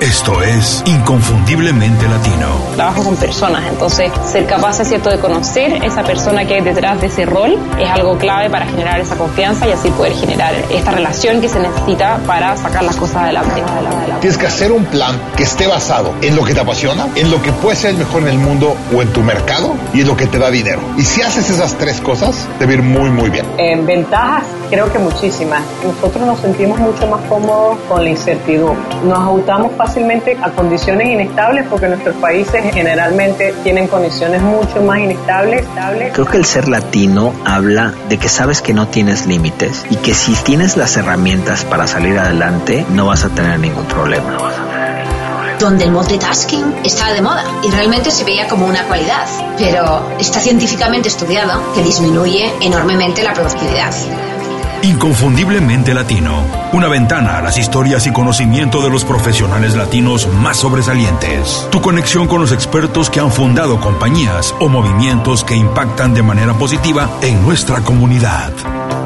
Esto es Inconfundiblemente Latino. Trabajo con personas, entonces ser capaz, es cierto, de conocer esa persona que hay detrás de ese rol es algo clave para generar esa confianza y así poder generar esta relación que se necesita para sacar las cosas adelante. Tienes que hacer un plan que esté basado en lo que te apasiona, en lo que puede ser el mejor en el mundo o en tu mercado y en lo que te da dinero. Y si haces esas tres cosas, te va a ir muy, muy bien. En ventajas, creo que muchísimas. Nosotros nos sentimos mucho más cómodos con la incertidumbre. Nos ajustamos fácilmente a condiciones inestables porque nuestros países generalmente tienen condiciones mucho más inestables. Creo que el ser latino habla de que sabes que no tienes límites y que si tienes las herramientas para salir adelante no vas a tener ningún problema. donde el multitasking estaba de moda y realmente se veía como una cualidad, pero está científicamente estudiado que disminuye enormemente la productividad. Inconfundiblemente Latino. Una ventana a las historias y conocimiento de los profesionales latinos más sobresalientes. Tu conexión con los expertos que han fundado compañías o movimientos que impactan de manera positiva en nuestra comunidad.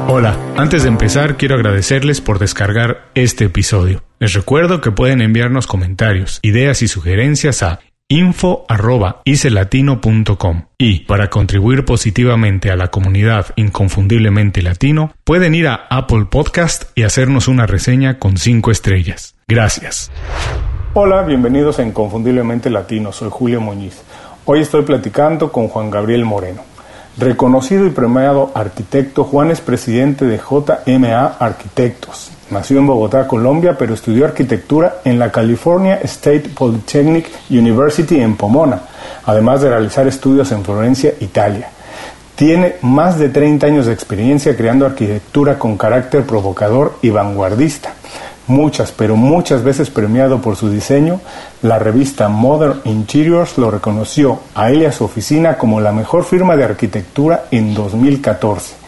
Hola, antes de empezar quiero agradecerles por descargar este episodio. Les recuerdo que pueden enviarnos comentarios, ideas y sugerencias a info.icelatino.com y para contribuir positivamente a la comunidad inconfundiblemente latino pueden ir a Apple Podcast y hacernos una reseña con 5 estrellas. Gracias. Hola, bienvenidos a Inconfundiblemente Latino, soy Julio Muñiz. Hoy estoy platicando con Juan Gabriel Moreno. Reconocido y premiado arquitecto, Juan es presidente de JMA Arquitectos, Nació en Bogotá, Colombia, pero estudió arquitectura en la California State Polytechnic University en Pomona, además de realizar estudios en Florencia, Italia. Tiene más de 30 años de experiencia creando arquitectura con carácter provocador y vanguardista. Muchas, pero muchas veces premiado por su diseño, la revista Modern Interiors lo reconoció a él y a su oficina como la mejor firma de arquitectura en 2014.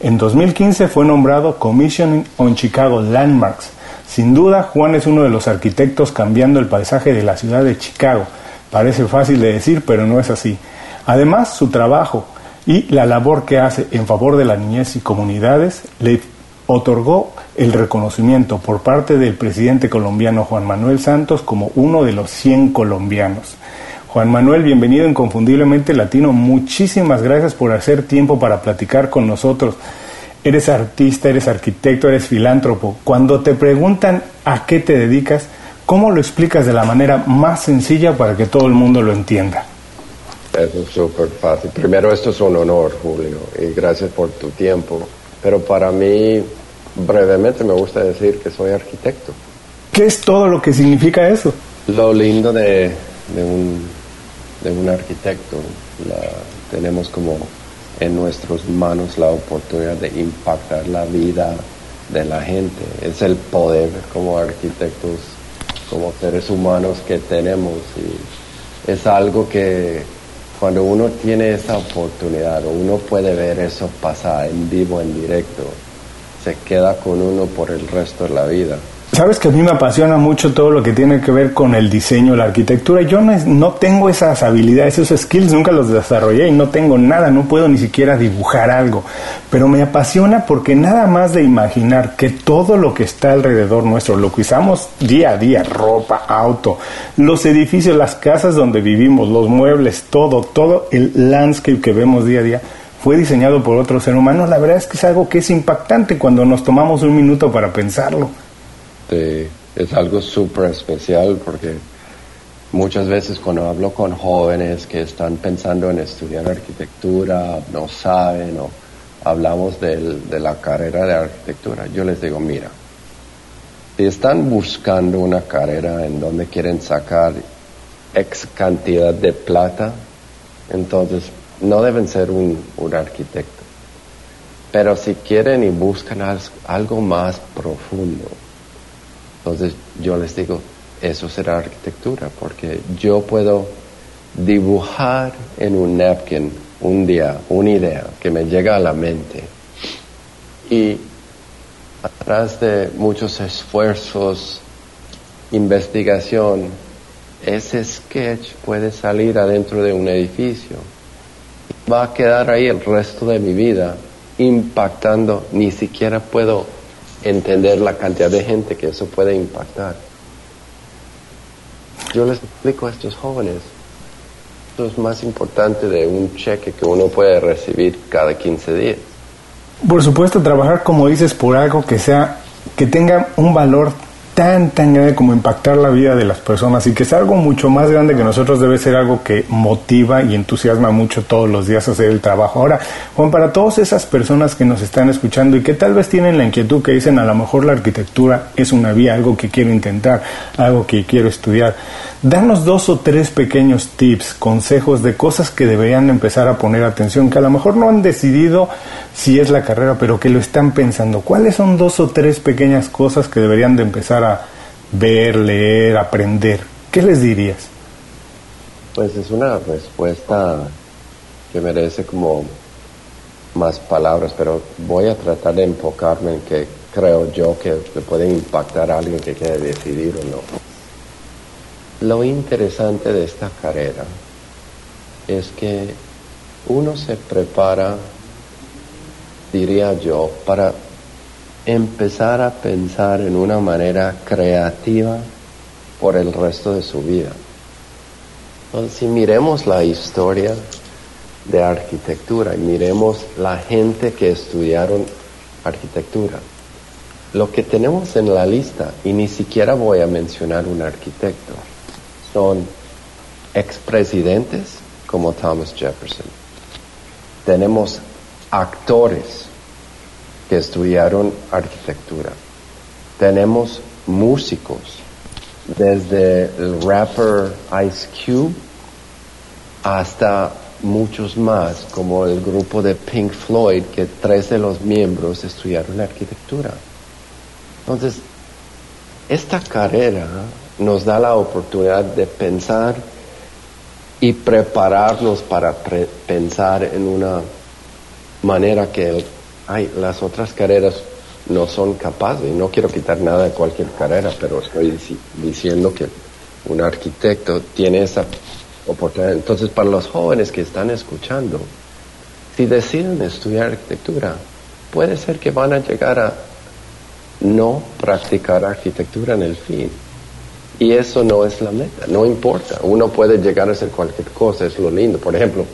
En 2015 fue nombrado Commissioning on Chicago Landmarks. Sin duda, Juan es uno de los arquitectos cambiando el paisaje de la ciudad de Chicago. Parece fácil de decir, pero no es así. Además, su trabajo y la labor que hace en favor de la niñez y comunidades le otorgó el reconocimiento por parte del presidente colombiano Juan Manuel Santos como uno de los 100 colombianos. Juan Manuel, bienvenido Inconfundiblemente Latino. Muchísimas gracias por hacer tiempo para platicar con nosotros. Eres artista, eres arquitecto, eres filántropo. Cuando te preguntan a qué te dedicas, ¿cómo lo explicas de la manera más sencilla para que todo el mundo lo entienda? Eso es súper fácil. Primero, esto es un honor, Julio, y gracias por tu tiempo. Pero para mí, brevemente, me gusta decir que soy arquitecto. ¿Qué es todo lo que significa eso? Lo lindo de, de un de un arquitecto. tenemos como en nuestras manos la oportunidad de impactar la vida de la gente. Es el poder como arquitectos, como seres humanos que tenemos. Y es algo que cuando uno tiene esa oportunidad o uno puede ver eso pasar en vivo, en directo, se queda con uno por el resto de la vida. Sabes que a mí me apasiona mucho todo lo que tiene que ver con el diseño, la arquitectura. Yo no, no, tengo esas habilidades, esos skills, nunca los desarrollé y no tengo nada, no puedo ni siquiera dibujar algo. Pero me apasiona porque nada más de imaginar que todo lo que está alrededor nuestro, lo que usamos día a día, ropa, auto, los edificios, las casas donde vivimos, los muebles, todo, todo el landscape que vemos día a día, fue diseñado por otro ser humano. La verdad es que es algo que es impactante cuando nos tomamos un minuto para pensarlo. Este, es algo súper especial porque muchas veces cuando hablo con jóvenes que están pensando en estudiar arquitectura, no saben o hablamos de la carrera de arquitectura, yo les digo, mira, si están buscando una carrera en donde quieren sacar X cantidad de plata, entonces no deben ser un, un arquitecto. Pero si quieren y buscan algo más profundo, entonces yo les digo, eso será arquitectura, porque yo puedo dibujar en un napkin un día una idea que me llega a la mente y atrás de muchos esfuerzos, investigación, ese sketch puede salir adentro de un edificio. Va a quedar ahí el resto de mi vida impactando, ni siquiera puedo entender la cantidad de gente que eso puede impactar. yo les explico a estos jóvenes, esto es más importante de un cheque que uno puede recibir cada 15 días. Por supuesto, trabajar como dices por algo que sea, que tenga un valor tan, tan grande como impactar la vida de las personas y que es algo mucho más grande que nosotros debe ser algo que motiva y entusiasma mucho todos los días hacer el trabajo. Ahora, Juan, para todas esas personas que nos están escuchando y que tal vez tienen la inquietud que dicen a lo mejor la arquitectura es una vía, algo que quiero intentar, algo que quiero estudiar, danos dos o tres pequeños tips, consejos de cosas que deberían empezar a poner atención, que a lo mejor no han decidido si es la carrera, pero que lo están pensando. ¿Cuáles son dos o tres pequeñas cosas que deberían de empezar a ver, leer, aprender? ¿Qué les dirías? Pues es una respuesta que merece como más palabras, pero voy a tratar de enfocarme en que creo yo que, puede impactar a alguien que quiere decidir o no. Lo interesante de esta carrera es que uno se prepara diría yo, para empezar a pensar en una manera creativa por el resto de su vida. Entonces, si miremos la historia de arquitectura y miremos la gente que estudiaron arquitectura, lo que tenemos en la lista, y ni siquiera voy a mencionar un arquitecto, son expresidentes como Thomas Jefferson. Tenemos actores que estudiaron arquitectura. Tenemos músicos, desde el rapper Ice Cube hasta muchos más, como el grupo de Pink Floyd, que tres de los miembros estudiaron arquitectura. Entonces, esta carrera nos da la oportunidad de pensar y prepararnos para pensar en una manera que las otras carreras no son capaces. No quiero quitar nada de cualquier carrera, pero estoy diciendo que un arquitecto tiene esa oportunidad. Entonces, para los jóvenes que están escuchando, si deciden estudiar arquitectura, puede ser que van a llegar a no practicar arquitectura en el fin. Y eso no es la meta, no importa. Uno puede llegar a hacer cualquier cosa, es lo lindo. Por ejemplo,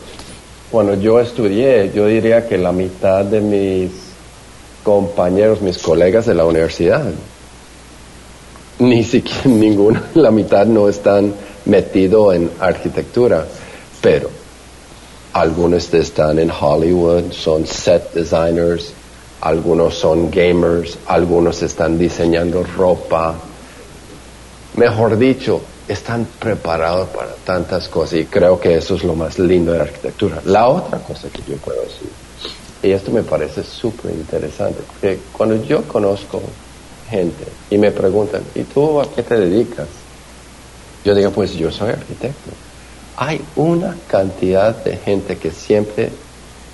cuando yo estudié, yo diría que la mitad de mis compañeros, mis colegas de la universidad, ni siquiera ninguna, la mitad no están metidos en arquitectura, pero algunos están en Hollywood, son set designers, algunos son gamers, algunos están diseñando ropa. Mejor dicho, están preparados para tantas cosas y creo que eso es lo más lindo de la arquitectura. La otra cosa que yo puedo decir, y esto me parece súper interesante, porque cuando yo conozco gente y me preguntan, ¿y tú a qué te dedicas? Yo digo, pues yo soy arquitecto. Hay una cantidad de gente que siempre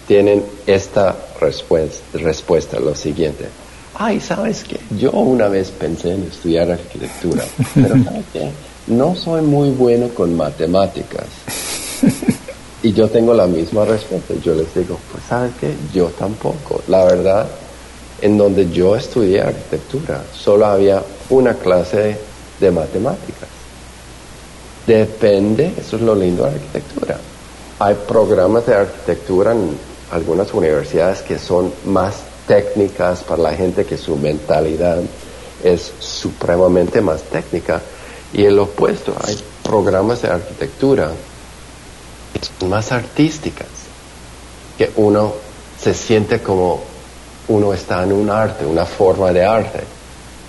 tienen esta respuesta, respuesta lo siguiente. Ay, ¿sabes qué? Yo una vez pensé en estudiar arquitectura, pero ¿sabes qué? no soy muy bueno con matemáticas. y yo tengo la misma respuesta. Yo les digo, pues sabes qué, yo tampoco. La verdad, en donde yo estudié arquitectura, solo había una clase de matemáticas. Depende, eso es lo lindo de arquitectura. Hay programas de arquitectura en algunas universidades que son más técnicas para la gente que su mentalidad es supremamente más técnica y el opuesto, hay programas de arquitectura más artísticas, que uno se siente como uno está en un arte, una forma de arte.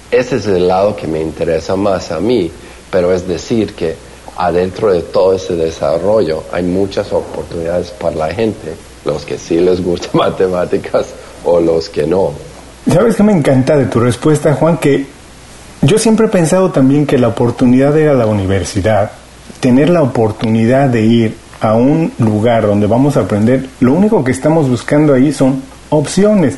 Ese es el lado que me interesa más a mí, pero es decir que adentro de todo ese desarrollo hay muchas oportunidades para la gente, los que sí les gusta matemáticas o los que no. ¿Sabes qué me encanta de tu respuesta, Juan? Que yo siempre he pensado también que la oportunidad de ir a la universidad, tener la oportunidad de ir a un lugar donde vamos a aprender, lo único que estamos buscando ahí son opciones.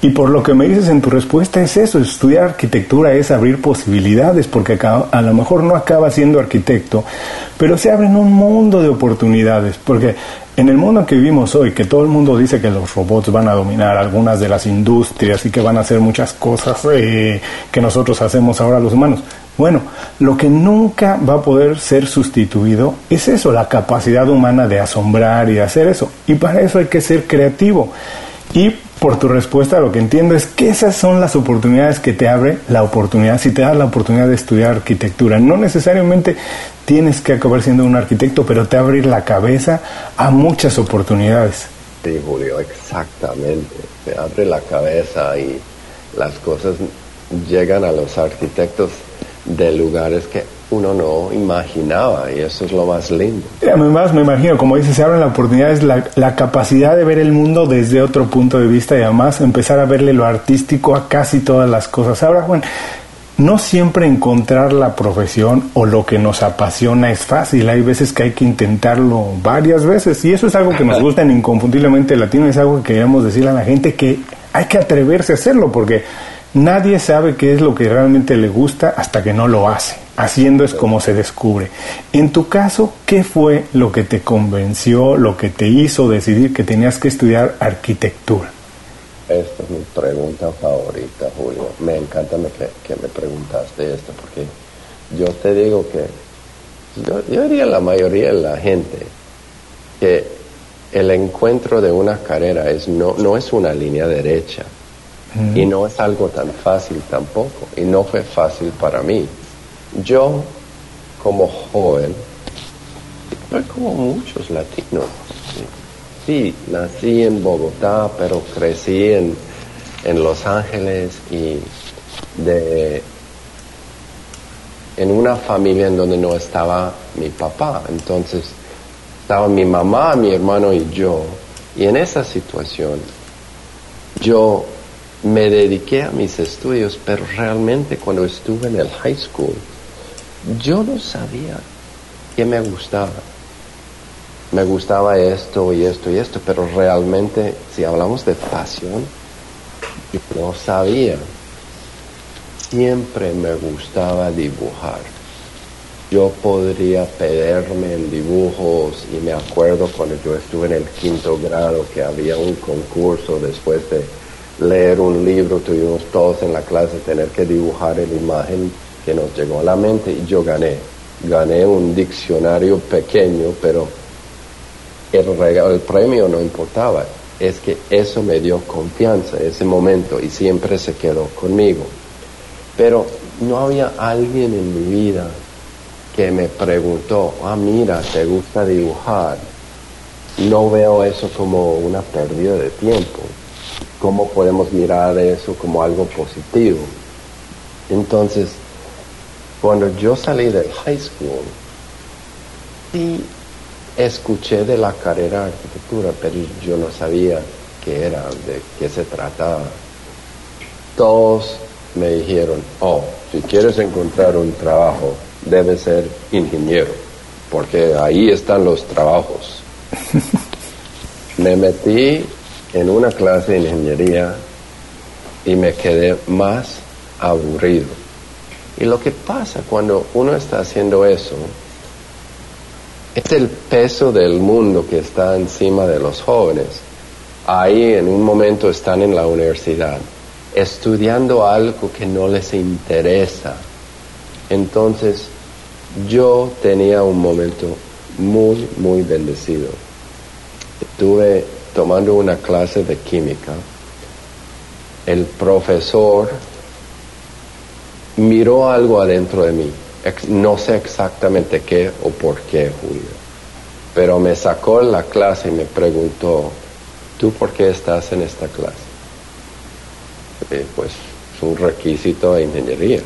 Y por lo que me dices en tu respuesta es eso, estudiar arquitectura es abrir posibilidades, porque a lo mejor no acaba siendo arquitecto, pero se abren un mundo de oportunidades, porque En el mundo en que vivimos hoy, que todo el mundo dice que los robots van a dominar algunas de las industrias y que van a hacer muchas cosas eh, que nosotros hacemos ahora los humanos, bueno, lo que nunca va a poder ser sustituido es eso, la capacidad humana de asombrar y de hacer eso. Y para eso hay que ser creativo. Y por tu respuesta lo que entiendo es que esas son las oportunidades que te abre la oportunidad, si te das la oportunidad de estudiar arquitectura. No necesariamente tienes que acabar siendo un arquitecto, pero te abre la cabeza a muchas oportunidades. Sí, Julio, exactamente. Te abre la cabeza y las cosas llegan a los arquitectos de lugares que uno no imaginaba y eso es lo más lindo. Además me imagino, como dices, se abren la oportunidad, es la, la, capacidad de ver el mundo desde otro punto de vista y además empezar a verle lo artístico a casi todas las cosas. Ahora, Juan, no siempre encontrar la profesión o lo que nos apasiona es fácil. Hay veces que hay que intentarlo varias veces y eso es algo que nos gusta en Inconfundiblemente Latino, es algo que queríamos decirle a la gente que hay que atreverse a hacerlo porque Nadie sabe qué es lo que realmente le gusta hasta que no lo hace. Haciendo es como se descubre. En tu caso, ¿qué fue lo que te convenció, lo que te hizo decidir que tenías que estudiar arquitectura? Esta es mi pregunta favorita, Julio. Me encanta que, me preguntaste esto, porque yo te digo que, yo, yo diría la mayoría de la gente, que el encuentro de una carrera es, no, no es una línea derecha y no es algo tan fácil tampoco. Y no fue fácil para mí. Yo, como joven, soy como muchos latinos. Sí, nací en Bogotá, pero crecí en, en Los Ángeles y de en una familia en donde no estaba mi papá. Entonces, estaba mi mamá, mi hermano y yo. Y en esa situación, yo me dediqué a mis estudios, pero realmente cuando estuve en el high school, yo no sabía qué me gustaba. Me gustaba esto y esto y esto, pero realmente, si hablamos de pasión, yo no sabía. Siempre me gustaba dibujar. Yo podría perderme en dibujos y me acuerdo cuando yo estuve en el quinto grado que había un concurso después de leer un libro, tuvimos todos en la clase tener que dibujar la imagen que nos llegó a la mente y yo gané. Gané un diccionario pequeño, pero el, regalo, el premio no importaba. Es que eso me dio confianza ese momento y siempre se quedó conmigo. Pero no había alguien en mi vida que me preguntó, ah, mira, ¿te gusta dibujar? No veo eso como una pérdida de tiempo cómo podemos mirar eso como algo positivo. Entonces, cuando yo salí del high school, sí escuché de la carrera de arquitectura, pero yo no sabía qué era, de qué se trataba. Todos me dijeron, oh, si quieres encontrar un trabajo, debes ser ingeniero, porque ahí están los trabajos. me metí en una clase de ingeniería y me quedé más aburrido. Y lo que pasa cuando uno está haciendo eso es el peso del mundo que está encima de los jóvenes. Ahí en un momento están en la universidad estudiando algo que no les interesa. Entonces yo tenía un momento muy, muy bendecido. Tuve tomando una clase de química, el profesor miró algo adentro de mí. No sé exactamente qué o por qué, Julio. Pero me sacó la clase y me preguntó, ¿tú por qué estás en esta clase? Eh, pues es un requisito de ingeniería.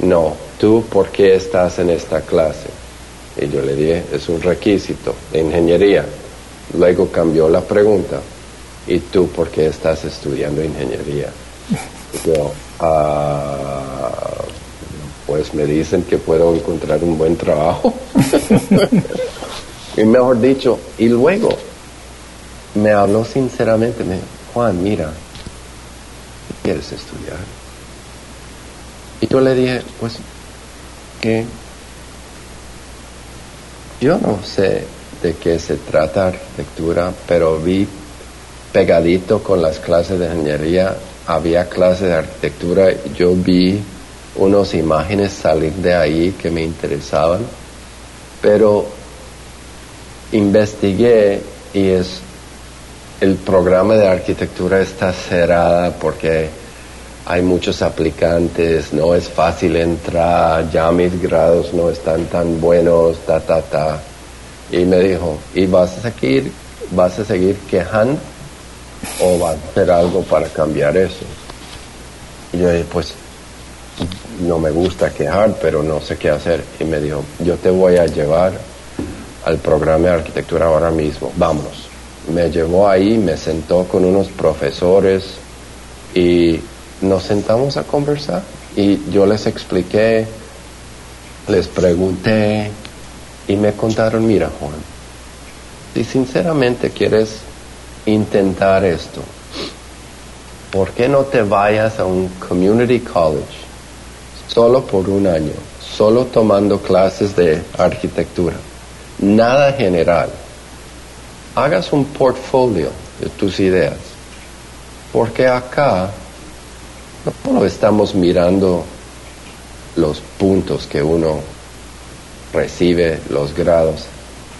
No, ¿tú por qué estás en esta clase? Y yo le dije, es un requisito de ingeniería. Luego cambió la pregunta, ¿y tú por qué estás estudiando ingeniería? Yo, ah, pues me dicen que puedo encontrar un buen trabajo. y mejor dicho, y luego me habló sinceramente, me dijo, Juan, mira, ¿qué quieres estudiar? Y yo le dije, pues, que yo no sé de qué se trata arquitectura, pero vi pegadito con las clases de ingeniería, había clases de arquitectura, yo vi unas imágenes salir de ahí que me interesaban, pero investigué y es el programa de arquitectura está cerrada porque hay muchos aplicantes, no es fácil entrar, ya mis grados no están tan buenos, ta, ta, ta. Y me dijo, ¿y vas a seguir, vas a seguir quejando o vas a hacer algo para cambiar eso? Y yo dije, pues no me gusta quejar, pero no sé qué hacer. Y me dijo, yo te voy a llevar al programa de arquitectura ahora mismo, vámonos. Me llevó ahí, me sentó con unos profesores y nos sentamos a conversar y yo les expliqué, les pregunté y me contaron, mira Juan, si sinceramente quieres intentar esto, ¿por qué no te vayas a un community college solo por un año, solo tomando clases de arquitectura, nada general? Hagas un portfolio de tus ideas, porque acá no estamos mirando los puntos que uno recibe, los grados.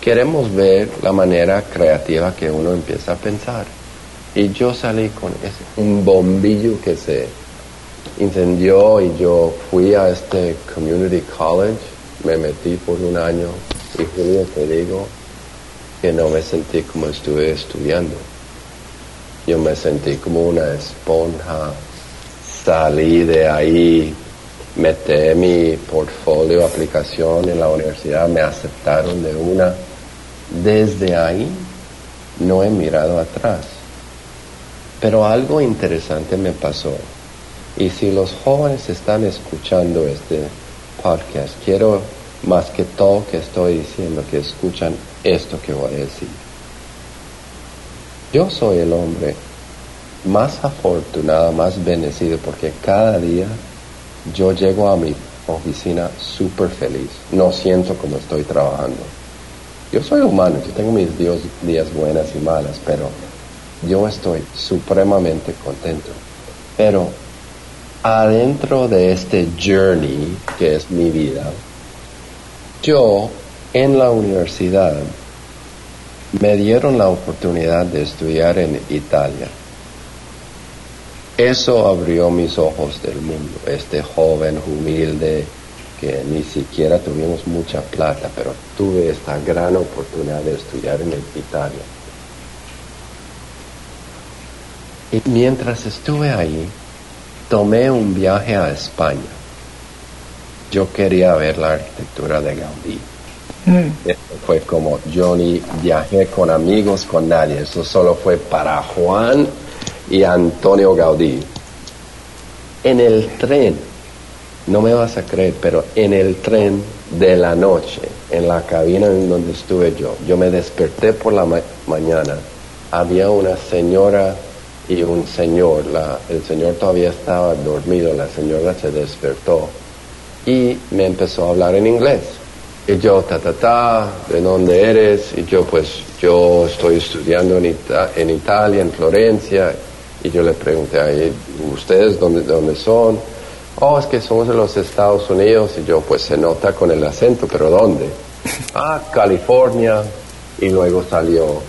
Queremos ver la manera creativa que uno empieza a pensar. Y yo salí con un bombillo que se incendió y yo fui a este community college, me metí por un año y Julio te digo que no me sentí como estuve estudiando. Yo me sentí como una esponja salí de ahí, metí mi portfolio, aplicación en la universidad, me aceptaron de una. Desde ahí no he mirado atrás. Pero algo interesante me pasó. Y si los jóvenes están escuchando este podcast, quiero más que todo que estoy diciendo que escuchan esto que voy a decir. Yo soy el hombre más afortunado, más bendecido, porque cada día yo llego a mi oficina súper feliz. No siento como estoy trabajando. Yo soy humano, yo tengo mis días, días buenas y malas, pero yo estoy supremamente contento. Pero adentro de este journey que es mi vida, yo en la universidad me dieron la oportunidad de estudiar en Italia. Eso abrió mis ojos del mundo, este joven humilde que ni siquiera tuvimos mucha plata, pero tuve esta gran oportunidad de estudiar en Italia. Y mientras estuve ahí, tomé un viaje a España. Yo quería ver la arquitectura de Gaudí. Mm. fue como yo ni viajé con amigos, con nadie. Eso solo fue para Juan y Antonio Gaudí. En el tren, no me vas a creer, pero en el tren de la noche, en la cabina en donde estuve yo, yo me desperté por la mañana, había una señora y un señor, la, el señor todavía estaba dormido, la señora se despertó y me empezó a hablar en inglés. Y yo, ta, ta, ta, ¿de dónde eres? Y yo, pues, yo estoy estudiando en, en Italia, en Florencia, y yo le pregunté a ¿ustedes dónde, dónde son? Oh, es que somos de los Estados Unidos. Y yo, pues se nota con el acento, pero ¿dónde? ah, California. Y luego salió,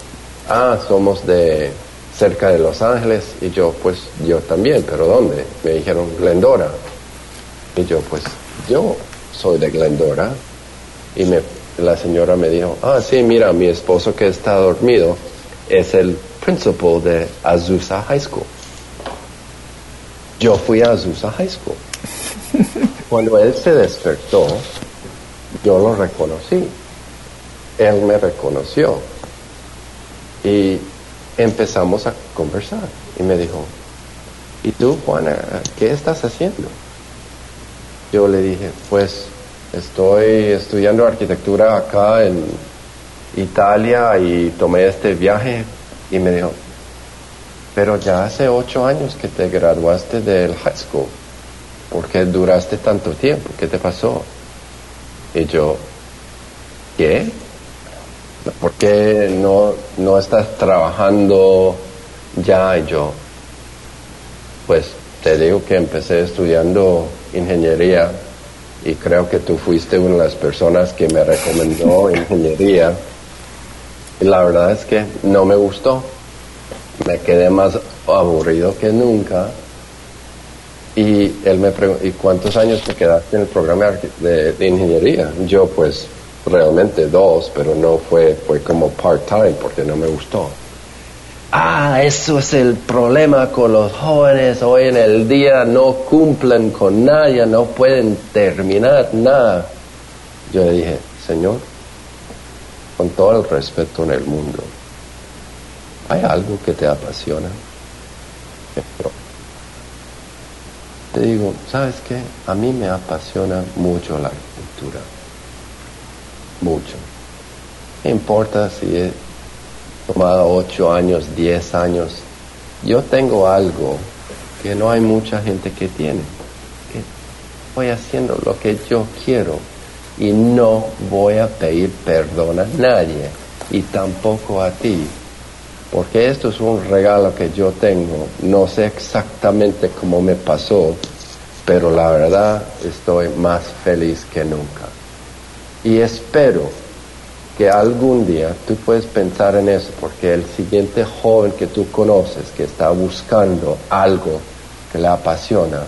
ah, somos de cerca de Los Ángeles. Y yo, pues yo también, pero ¿dónde? Me dijeron, Glendora. Y yo, pues yo soy de Glendora. Y me, la señora me dijo, ah, sí, mira, mi esposo que está dormido es el principal de Azusa High School. Yo fui a Azusa High School. Cuando él se despertó, yo lo reconocí. Él me reconoció. Y empezamos a conversar. Y me dijo, ¿y tú, Juana, qué estás haciendo? Yo le dije, pues estoy estudiando arquitectura acá en Italia y tomé este viaje y me dijo, pero ya hace ocho años que te graduaste del high school. ¿Por qué duraste tanto tiempo? ¿Qué te pasó? Y yo, ¿qué? ¿por qué no, no estás trabajando ya? Y yo, pues te digo que empecé estudiando ingeniería y creo que tú fuiste una de las personas que me recomendó ingeniería. Y la verdad es que no me gustó. Me quedé más aburrido que nunca. Y él me preguntó, ¿y cuántos años te quedaste en el programa de, de ingeniería? Yo pues realmente dos, pero no fue, fue como part-time porque no me gustó ah, eso es el problema con los jóvenes hoy en el día, no cumplen con nadie, no pueden terminar nada. Yo le dije, Señor, con todo el respeto en el mundo, ¿hay algo que te apasiona? Te digo, ¿sabes qué? A mí me apasiona mucho la arquitectura. Mucho. No importa si es tomado ocho años, diez años, yo tengo algo que no hay mucha gente que tiene. Voy haciendo lo que yo quiero y no voy a pedir perdón a nadie y tampoco a ti. Porque esto es un regalo que yo tengo. No sé exactamente cómo me pasó, pero la verdad estoy más feliz que nunca. Y espero que algún día tú puedes pensar en eso, porque el siguiente joven que tú conoces, que está buscando algo que le apasiona,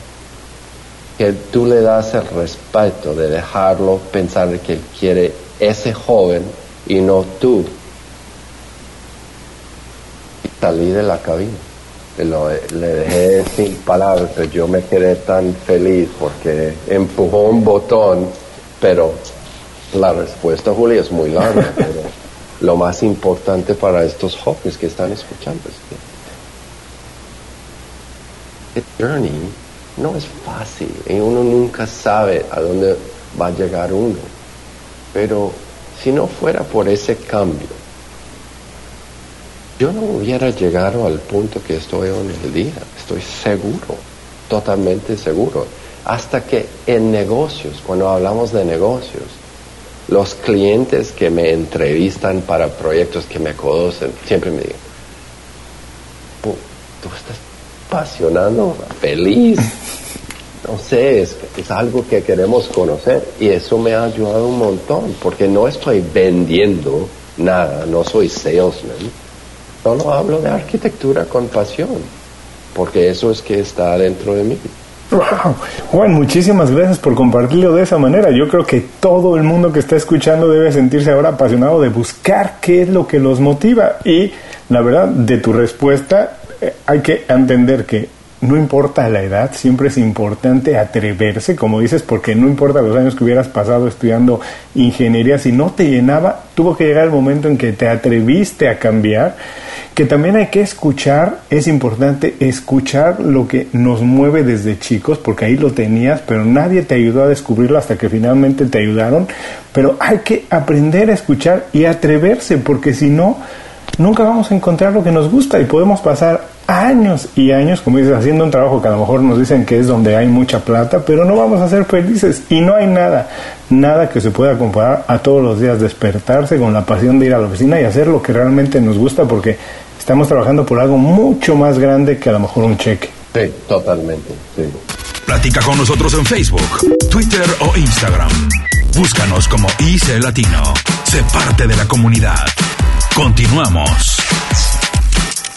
que tú le das el respeto de dejarlo pensar que él quiere ese joven y no tú. Salí de la cabina. le dejé sin palabras, pero yo me quedé tan feliz porque empujó un botón, pero la respuesta, Julia, es muy larga, pero lo más importante para estos jóvenes que están escuchando es que el journey no es fácil y uno nunca sabe a dónde va a llegar uno. Pero si no fuera por ese cambio, yo no hubiera llegado al punto que estoy hoy en el día. Estoy seguro, totalmente seguro. Hasta que en negocios, cuando hablamos de negocios, los clientes que me entrevistan para proyectos que me conocen siempre me dicen, tú estás apasionado, feliz. No sé, es, es, algo que queremos conocer y eso me ha ayudado un montón porque no estoy vendiendo nada, no soy salesman, solo hablo de arquitectura con pasión porque eso es que está dentro de mí. Wow. Juan, muchísimas gracias por compartirlo de esa manera. Yo creo que todo el mundo que está escuchando debe sentirse ahora apasionado de buscar qué es lo que los motiva. Y la verdad, de tu respuesta, eh, hay que entender que no importa la edad, siempre es importante atreverse, como dices, porque no importa los años que hubieras pasado estudiando ingeniería, si no te llenaba, tuvo que llegar el momento en que te atreviste a cambiar, que también hay que escuchar, es importante escuchar lo que nos mueve desde chicos, porque ahí lo tenías, pero nadie te ayudó a descubrirlo hasta que finalmente te ayudaron, pero hay que aprender a escuchar y atreverse, porque si no, nunca vamos a encontrar lo que nos gusta y podemos pasar años y años, como dices, haciendo un trabajo que a lo mejor nos dicen que es donde hay mucha plata, pero no vamos a ser felices y no hay nada, nada que se pueda comparar a todos los días despertarse con la pasión de ir a la oficina y hacer lo que realmente nos gusta porque estamos trabajando por algo mucho más grande que a lo mejor un cheque. Sí, totalmente. Sí. Platica con nosotros en Facebook, Twitter o Instagram. Búscanos como IC Latino. Sé parte de la comunidad. Continuamos.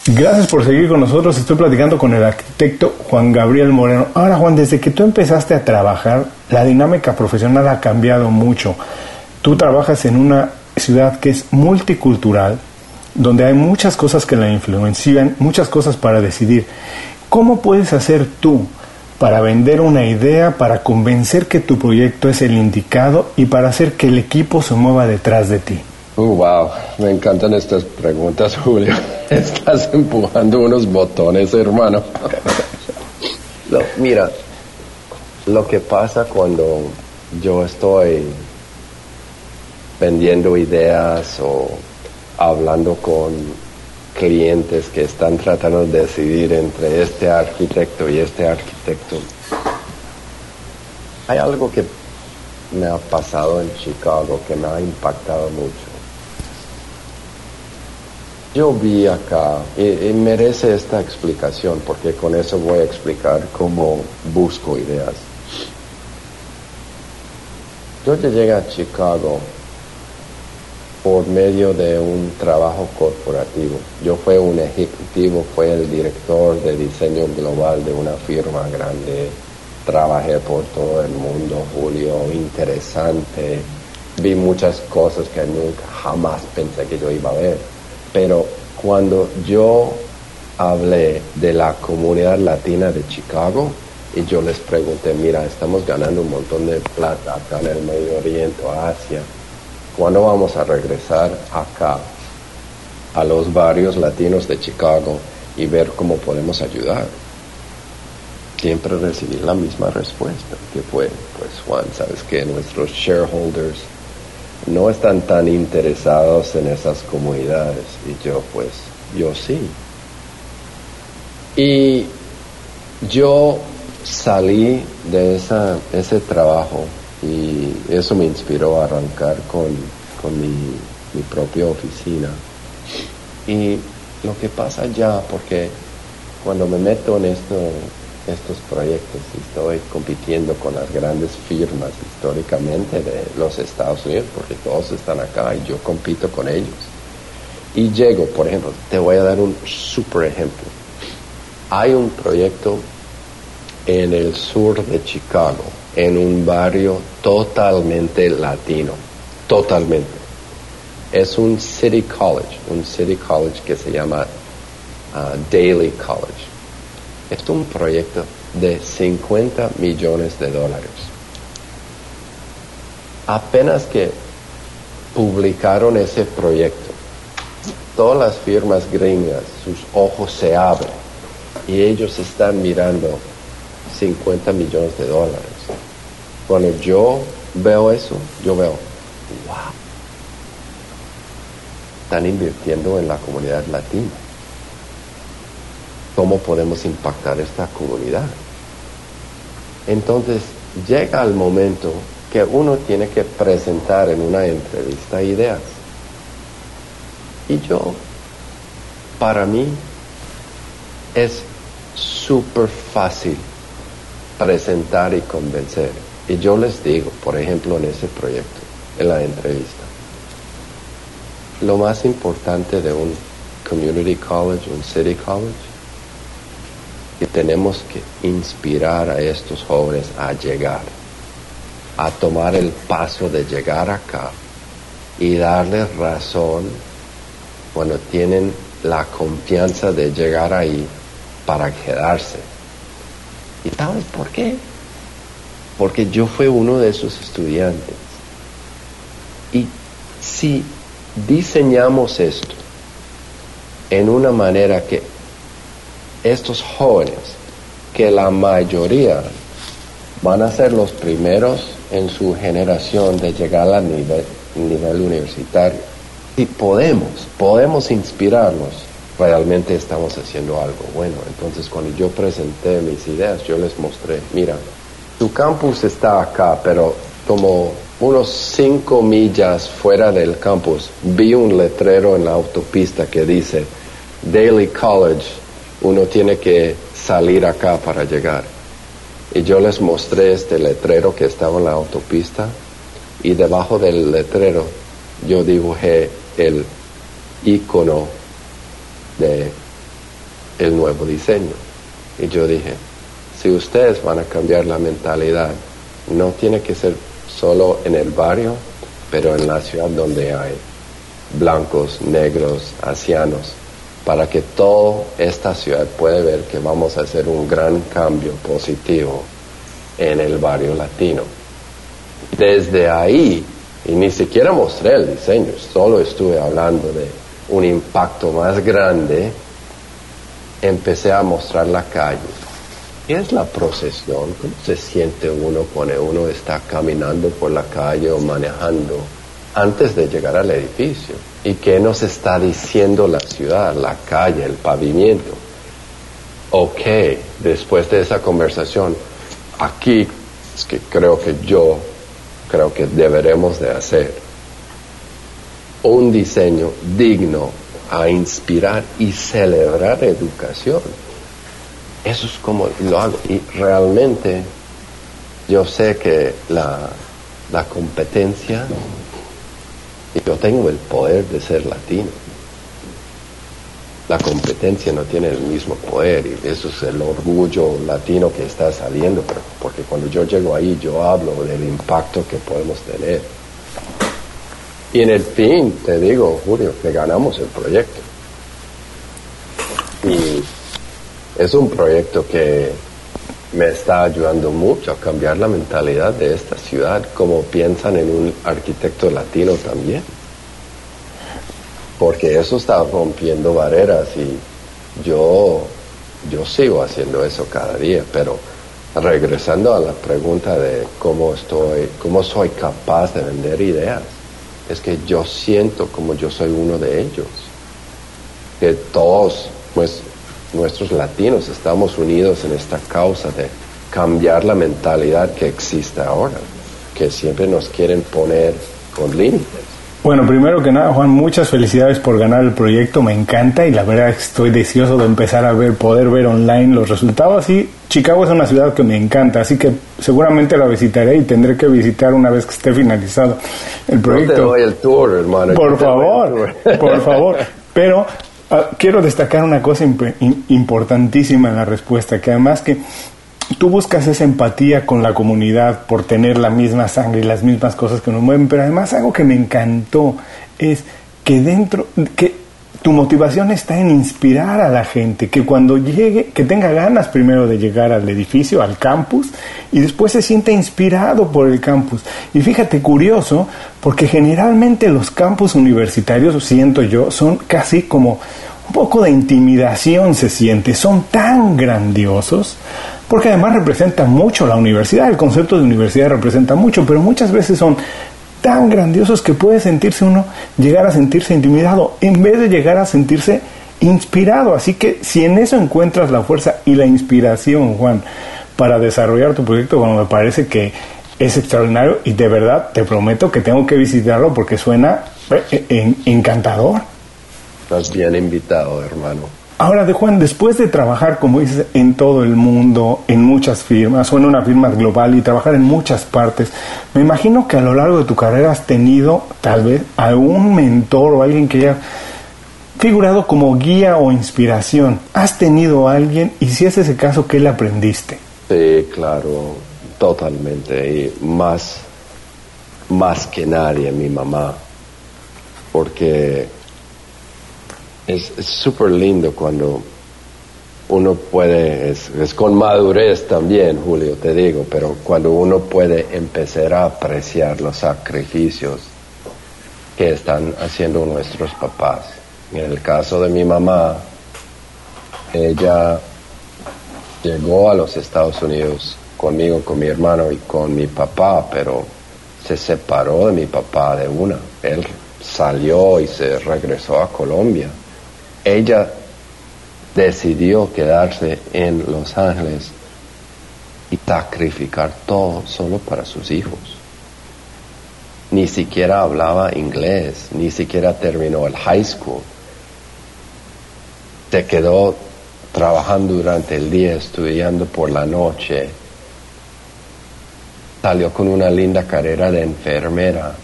Gracias por seguir con nosotros. Estoy platicando con el arquitecto Juan Gabriel Moreno. Ahora, Juan, desde que tú empezaste a trabajar, la dinámica profesional ha cambiado mucho. Tú trabajas en una ciudad que es multicultural, donde hay muchas cosas que la influencian, muchas cosas para decidir. ¿Cómo puedes hacer tú para vender una idea, para convencer que tu proyecto es el indicado y para hacer que el equipo se mueva detrás de ti? Uh, wow, me encantan estas preguntas, Julio. Estás empujando unos botones, hermano. mira, lo que pasa cuando yo estoy vendiendo ideas o hablando con clientes que están tratando de decidir entre este arquitecto y este arquitecto, hay algo que me ha pasado en Chicago que me ha impactado mucho yo vi acá, y, merece esta explicación, porque con eso voy a explicar cómo busco ideas. Yo llegué a Chicago por medio de un trabajo corporativo. Yo fui un ejecutivo, fui el director de diseño global de una firma grande. Trabajé por todo el mundo, Julio, interesante. Vi muchas cosas que nunca jamás pensé que yo iba a ver. Pero cuando yo hablé de la comunidad latina de Chicago, y yo les pregunté, mira, estamos ganando un montón de plata acá en el Medio Oriente, Asia, ¿Cuándo vamos a regresar acá a los barrios latinos de Chicago y ver cómo podemos ayudar? Siempre recibí la misma respuesta, que fue, pues Juan, sabes que nuestros shareholders no están tan interesados en esas comunidades y yo pues, yo sí. Y yo salí de esa, ese trabajo y eso me inspiró a arrancar con, mi, mi propia oficina. Y lo que pasa ya, porque cuando me meto en esto, estos proyectos y estoy compitiendo con las grandes firmas históricamente de los Estados Unidos, porque todos están acá y yo compito con ellos. Y llego, por ejemplo, te voy a dar un super ejemplo. Hay un proyecto en el sur de Chicago en un barrio totalmente latino, totalmente. Es un city college, un city college que se llama uh, Daily College. Es un proyecto de 50 millones de dólares. Apenas que publicaron ese proyecto, todas las firmas gringas, sus ojos se abren y ellos están mirando 50 millones de dólares. Cuando yo veo eso, yo veo, wow, están invirtiendo en la comunidad latina. ¿Cómo podemos impactar esta comunidad? Entonces llega el momento que uno tiene que presentar en una entrevista ideas. Y yo, para mí, es súper fácil presentar y convencer. Y yo les digo, por ejemplo, en ese proyecto, en la entrevista, lo más importante de un community college, un city college, que tenemos que inspirar a estos jóvenes a llegar, a tomar el paso de llegar acá y darles razón cuando tienen la confianza de llegar ahí para quedarse. ¿Y sabes por qué? Porque yo fui uno de esos estudiantes. Y si diseñamos esto en una manera que estos jóvenes, que la mayoría van a ser los primeros en su generación de llegar al nivel, nivel universitario, y podemos, podemos inspirarlos, realmente estamos haciendo algo bueno. Entonces cuando yo presenté mis ideas, yo les mostré, mira, su campus está acá, pero como unos cinco millas fuera del campus, vi un letrero en la autopista que dice Daily College, uno tiene que salir acá para llegar. Y yo les mostré este letrero que estaba en la autopista y debajo del letrero yo dibujé el icono de el nuevo diseño. Y yo dije, si ustedes van a cambiar la mentalidad, no tiene que ser solo en el barrio, pero en la ciudad donde hay blancos, negros, asianos, para que toda esta ciudad pueda ver que vamos a hacer un gran cambio positivo en el barrio latino. Desde ahí, y ni siquiera mostré el diseño, solo estuve hablando de un impacto más grande, empecé a mostrar la calle ¿Qué es la procesión? ¿Cómo se siente uno cuando uno está caminando por la calle o manejando antes de llegar al edificio? ¿Y qué nos está diciendo la ciudad, la calle, el pavimento? Ok, después de esa conversación, aquí es que creo que yo creo que deberemos de hacer un diseño digno a inspirar y celebrar educación. Eso es como lo hago. Y realmente yo sé que la, la competencia, yo tengo el poder de ser latino. La competencia no tiene el mismo poder y eso es el orgullo latino que está saliendo, porque cuando yo llego ahí yo hablo del impacto que podemos tener. Y en el fin, te digo, Julio, que ganamos el proyecto. Y es un proyecto que me está ayudando mucho a cambiar la mentalidad de esta ciudad, como piensan en un arquitecto latino también. Porque eso está rompiendo barreras y yo, yo sigo haciendo eso cada día, pero regresando a la pregunta de cómo estoy, cómo soy capaz de vender ideas, es que yo siento como yo soy uno de ellos, que todos, pues nuestros latinos estamos unidos en esta causa de cambiar la mentalidad que existe ahora, que siempre nos quieren poner con límites. Bueno, primero que nada, Juan, muchas felicidades por ganar el proyecto, me encanta y la verdad estoy deseoso de empezar a ver, poder ver online los resultados y Chicago es una ciudad que me encanta, así que seguramente la visitaré y tendré que visitar una vez que esté finalizado el proyecto. te doy el tour, hermano. Por favor, por favor. Pero Ah, quiero destacar una cosa importantísima en la respuesta, que además que tú buscas esa empatía con la comunidad por tener la misma sangre y las mismas cosas que nos mueven, pero además algo que me encantó es que dentro, que tu motivación está en inspirar a la gente, que cuando llegue, que tenga ganas primero de llegar al edificio, al campus, y después se siente inspirado por el campus. Y fíjate, curioso, porque generalmente los campus universitarios, siento yo, son casi como un poco de intimidación se siente, son tan grandiosos, porque además representan mucho la universidad, el concepto de universidad representa mucho, pero muchas veces son tan grandiosos que puede sentirse uno, llegar a sentirse intimidado, en vez de llegar a sentirse inspirado. Así que si en eso encuentras la fuerza y la inspiración, Juan, para desarrollar tu proyecto, bueno, me parece que es extraordinario y de verdad te prometo que tengo que visitarlo porque suena eh, encantador. Estás bien invitado, hermano. Ahora, de Juan, después de trabajar, como dices, en todo el mundo, en muchas firmas, o en una firma global y trabajar en muchas partes, me imagino que a lo largo de tu carrera has tenido tal vez algún mentor o alguien que haya figurado como guía o inspiración. ¿Has tenido a alguien? Y si es ese caso, ¿qué le aprendiste? Sí, claro, totalmente. Y más, más que nadie, mi mamá. Porque es súper lindo cuando uno puede, es, con madurez también, Julio, te digo, pero cuando uno puede empezar a apreciar los sacrificios que están haciendo nuestros papás. En el caso de mi mamá, ella llegó a los Estados Unidos conmigo, con mi hermano y con mi papá, pero se separó de mi papá de una. Él salió y se regresó a Colombia ella decidió quedarse en Los Ángeles y sacrificar todo solo para sus hijos. Ni siquiera hablaba inglés, ni siquiera terminó el high school. Se quedó trabajando durante el día, estudiando por la noche. Salió con una linda carrera de enfermera.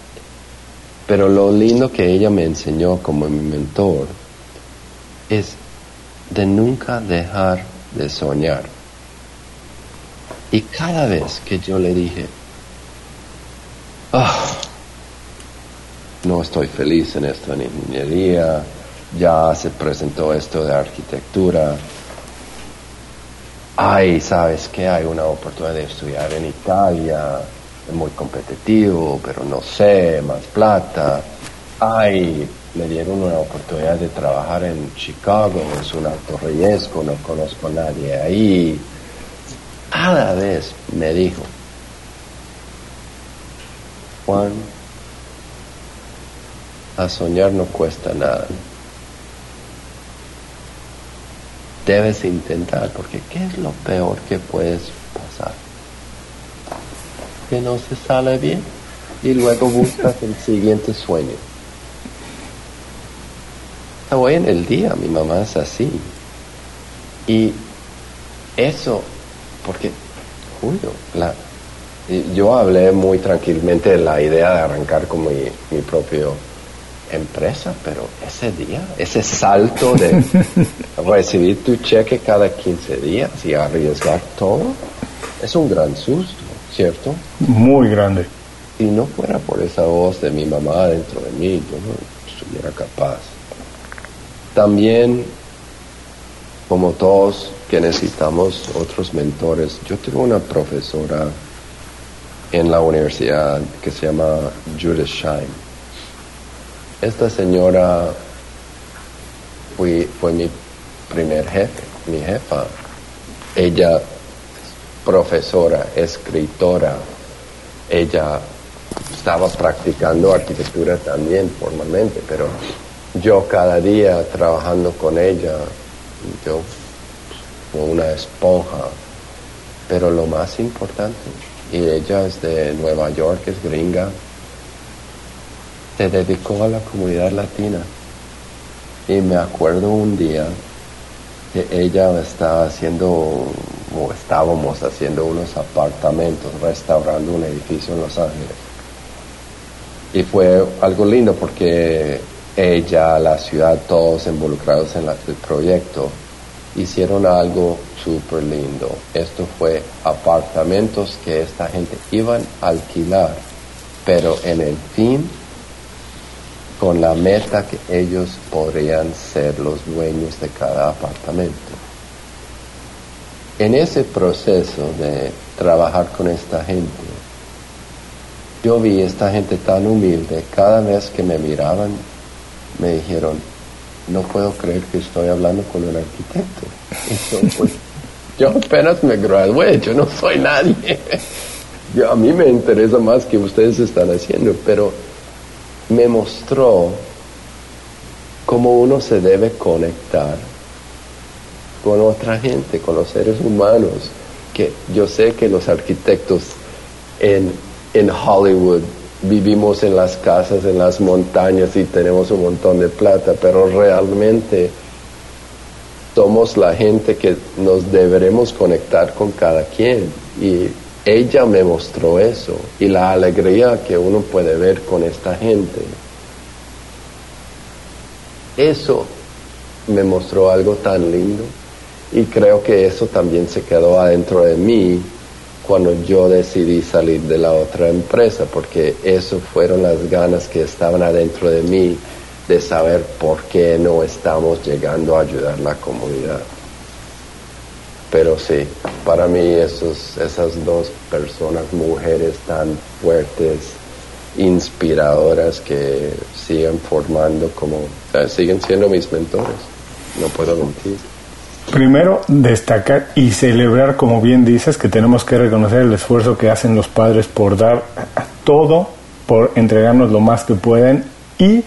Pero lo lindo que ella me enseñó como mi mentor es de nunca dejar de soñar. Y cada vez que yo le dije, ah, no estoy feliz en esto en ingeniería, ya se presentó esto de arquitectura, ay, sabes que hay una oportunidad de estudiar en Italia, es muy competitivo, pero no sé, más plata, ay, me dieron una oportunidad de trabajar en Chicago, es un alto riesgo, no conozco a nadie ahí. Cada vez me dijo, Juan, a soñar no cuesta nada. Debes intentar, porque ¿qué es lo peor que puedes pasar? Que no se sale bien y luego buscas el siguiente sueño. Hoy en el día mi mamá es así. Y eso, porque, Julio, la, yo hablé muy tranquilamente de la idea de arrancar con mi, mi propio empresa, pero ese día, ese salto de recibir tu cheque cada 15 días y arriesgar todo, es un gran susto, ¿cierto? Muy grande. Si no fuera por esa voz de mi mamá dentro de mí, yo no estuviera capaz. También, como todos que necesitamos otros mentores, yo tengo una profesora en la universidad que se llama Judith Shine esta señora fue, fue mi primer jefe, mi jefa. Ella es profesora, escritora. Ella estaba practicando arquitectura también formalmente, pero yo cada día trabajando con ella, yo como una esponja. Pero lo más importante, y ella es de Nueva York, es gringa, se dedicó a la comunidad latina. Y me acuerdo un día que ella estaba haciendo, o estábamos haciendo unos apartamentos, restaurando un edificio en Los Ángeles. Y fue algo lindo porque ella, la ciudad, todos involucrados en el proyecto, hicieron algo súper lindo. Esto fue apartamentos que esta gente iban a alquilar, pero en el fin con la meta que ellos podrían ser los dueños de cada apartamento. En ese proceso de trabajar con esta gente, yo vi esta gente tan humilde, cada vez que me miraban, me dijeron, no puedo creer que estoy hablando con un arquitecto. Pues, yo apenas me gradué, yo no soy nadie. Yo, a mí me interesa más que ustedes están haciendo, pero me mostró cómo uno se debe conectar con otra gente, con los seres humanos, que yo sé que los arquitectos en, en Hollywood vivimos en las casas, en las montañas y tenemos un montón de plata, pero realmente somos la gente que nos deberemos conectar con cada quien y ella me mostró eso y la alegría que uno puede ver con esta gente. Eso me mostró algo tan lindo y creo que eso también se quedó adentro de mí cuando yo decidí salir de la otra empresa, porque eso fueron las ganas que estaban adentro de mí de saber por qué no estamos llegando a ayudar a la comunidad. Pero sí, para mí esos, esas dos personas, mujeres tan fuertes, inspiradoras que siguen formando como, siguen siendo mis mentores. No puedo mentir. Primero, destacar y celebrar, como bien dices, que tenemos que reconocer el esfuerzo que hacen los padres por dar todo, por entregarnos lo más que pueden. Y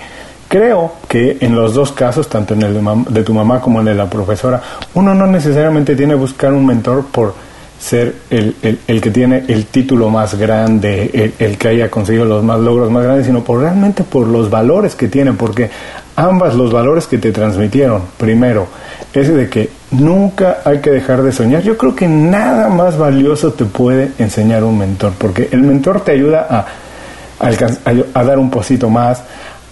Creo que en los dos casos, tanto en el de, tu mamá como en el de la profesora, uno no necesariamente tiene que buscar un mentor por ser el, el, que tiene el título más grande, el, que haya conseguido los más logros más grandes, sino por realmente por los valores que tienen, porque ambas los valores que te transmitieron, primero, ese de que nunca hay que dejar de soñar, yo creo que nada más valioso te puede enseñar un mentor, porque el mentor te ayuda a, dar un poquito más,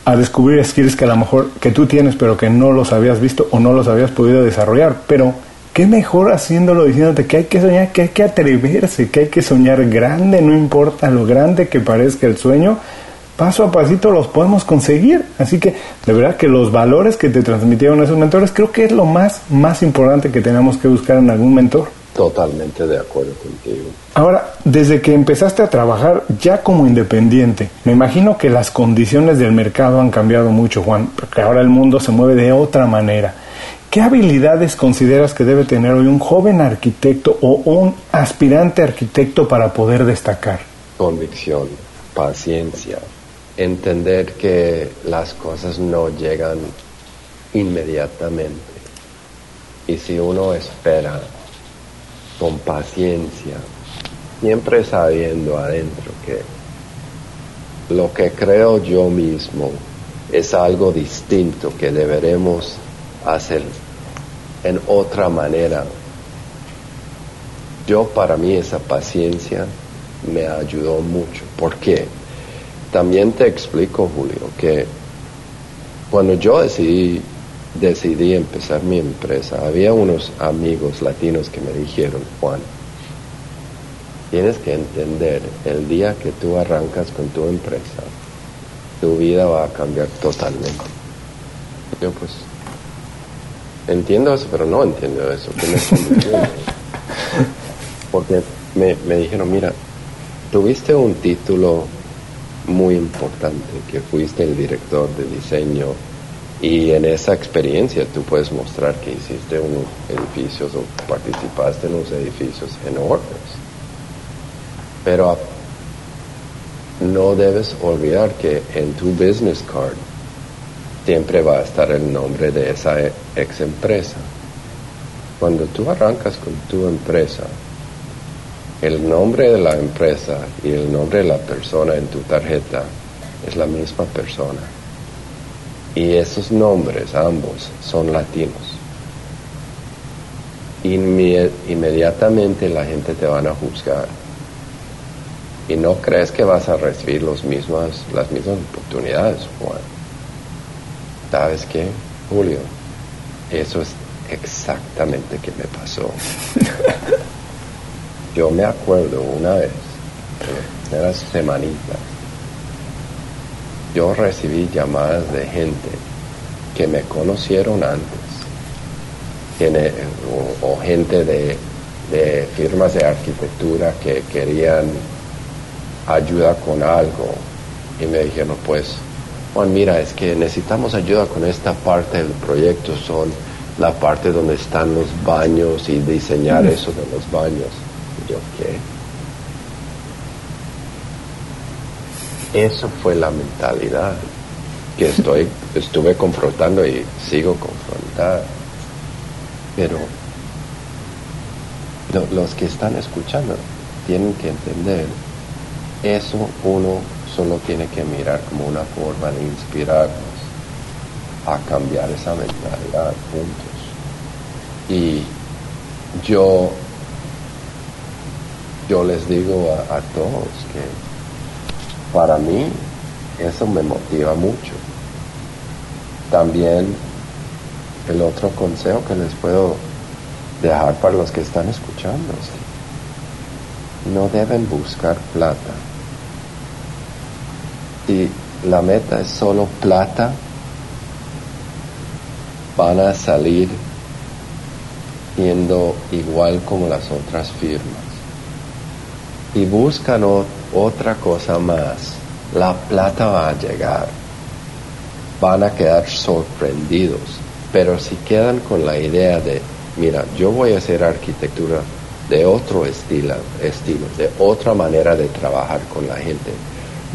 a descubrir skills que a lo mejor que tú tienes pero que no los habías visto o no los habías podido desarrollar. Pero qué mejor haciéndolo diciéndote que hay que soñar, que hay que atreverse, que hay que soñar grande, no importa lo grande que parezca el sueño, paso a pasito los podemos conseguir. Así que de verdad que los valores que te transmitieron esos mentores creo que es lo más, más importante que tenemos que buscar en algún mentor. Totalmente de acuerdo contigo. Ahora, desde que empezaste a trabajar ya como independiente, me imagino que las condiciones del mercado han cambiado mucho, Juan, porque ahora el mundo se mueve de otra manera. ¿Qué habilidades consideras que debe tener hoy un joven arquitecto o un aspirante arquitecto para poder destacar? Convicción, paciencia, entender que las cosas no llegan inmediatamente. Y si uno espera con paciencia, siempre sabiendo adentro que lo que creo yo mismo es algo distinto que deberemos hacer en otra manera. Yo para mí esa paciencia me ayudó mucho. ¿Por qué? También te explico, Julio, que cuando yo decidí, decidí empezar mi empresa, había unos amigos latinos que me dijeron, Juan, tienes que entender, el día que tú arrancas con tu empresa, tu vida va a cambiar totalmente. Yo pues entiendo eso, pero no entiendo eso. Porque me, me dijeron, mira, tuviste un título muy importante, que fuiste el director de diseño y en esa experiencia tú puedes mostrar que hiciste unos edificios o participaste en unos edificios enormes. Pero no debes olvidar que en tu business card siempre va a estar el nombre de esa ex empresa. Cuando tú arrancas con tu empresa, el nombre de la empresa y el nombre de la persona en tu tarjeta es la misma persona. Y esos nombres, ambos, son latinos. inmediatamente la gente te van a juzgar. Y no crees que vas a recibir los las mismas oportunidades, Juan. ¿Sabes qué, Julio? Eso es exactamente que me pasó. Yo me acuerdo una vez, en las semanitas, yo recibí llamadas de gente que me conocieron antes, o, gente de, de firmas de arquitectura que querían ayuda con algo. Y me dijeron pues Juan mira es que necesitamos ayuda con esta parte del proyecto. Son la parte donde están los baños y diseñar eso de los baños yo, ¿qué? Eso fue la mentalidad que estoy, estuve confrontando y sigo confrontando. Pero los que están escuchando tienen que entender, eso uno solo tiene que mirar como una forma de inspirarnos a cambiar esa mentalidad juntos. Y yo yo les digo a, todos que para mí eso me motiva mucho. También el otro consejo que les puedo dejar para los que están escuchando es que no deben buscar plata. Si la meta es solo plata, van a salir siendo igual como las otras firmas y buscan otra cosa más, la plata va a llegar. Van a quedar sorprendidos. Pero si quedan con la idea de, mira, yo voy a hacer arquitectura de otro estilo, estilo, de otra manera de trabajar con la gente,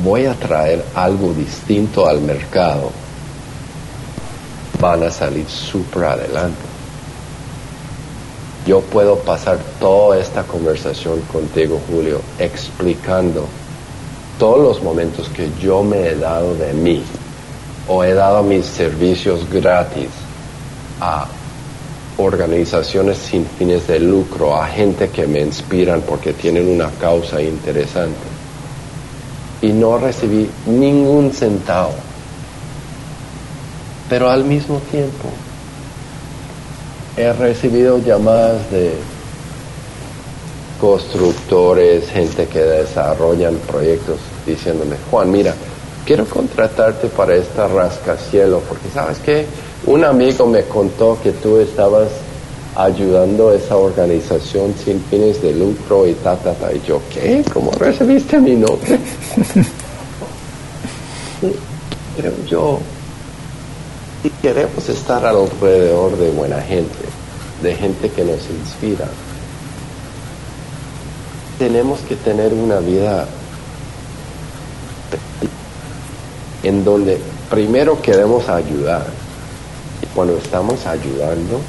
voy a traer algo distinto al mercado, van a salir súper adelante yo puedo pasar toda esta conversación contigo, Julio, explicando todos los momentos que yo me he dado de mí o he dado mis servicios gratis a organizaciones sin fines de lucro, a gente que me inspiran porque tienen una causa interesante. Y no recibí ningún centavo. Pero al mismo tiempo he recibido llamadas de constructores, gente que desarrollan proyectos, diciéndome, Juan, mira, quiero contratarte para esta rascacielo, porque sabes que un amigo me contó que tú estabas ayudando a esa organización sin fines de lucro y ta, ta, ta. Y yo, ¿qué? ¿Cómo recibiste mi nombre? Pero yo y queremos estar alrededor de buena gente, de gente que nos inspira. Tenemos que tener una vida en donde primero queremos ayudar. Y cuando estamos ayudando,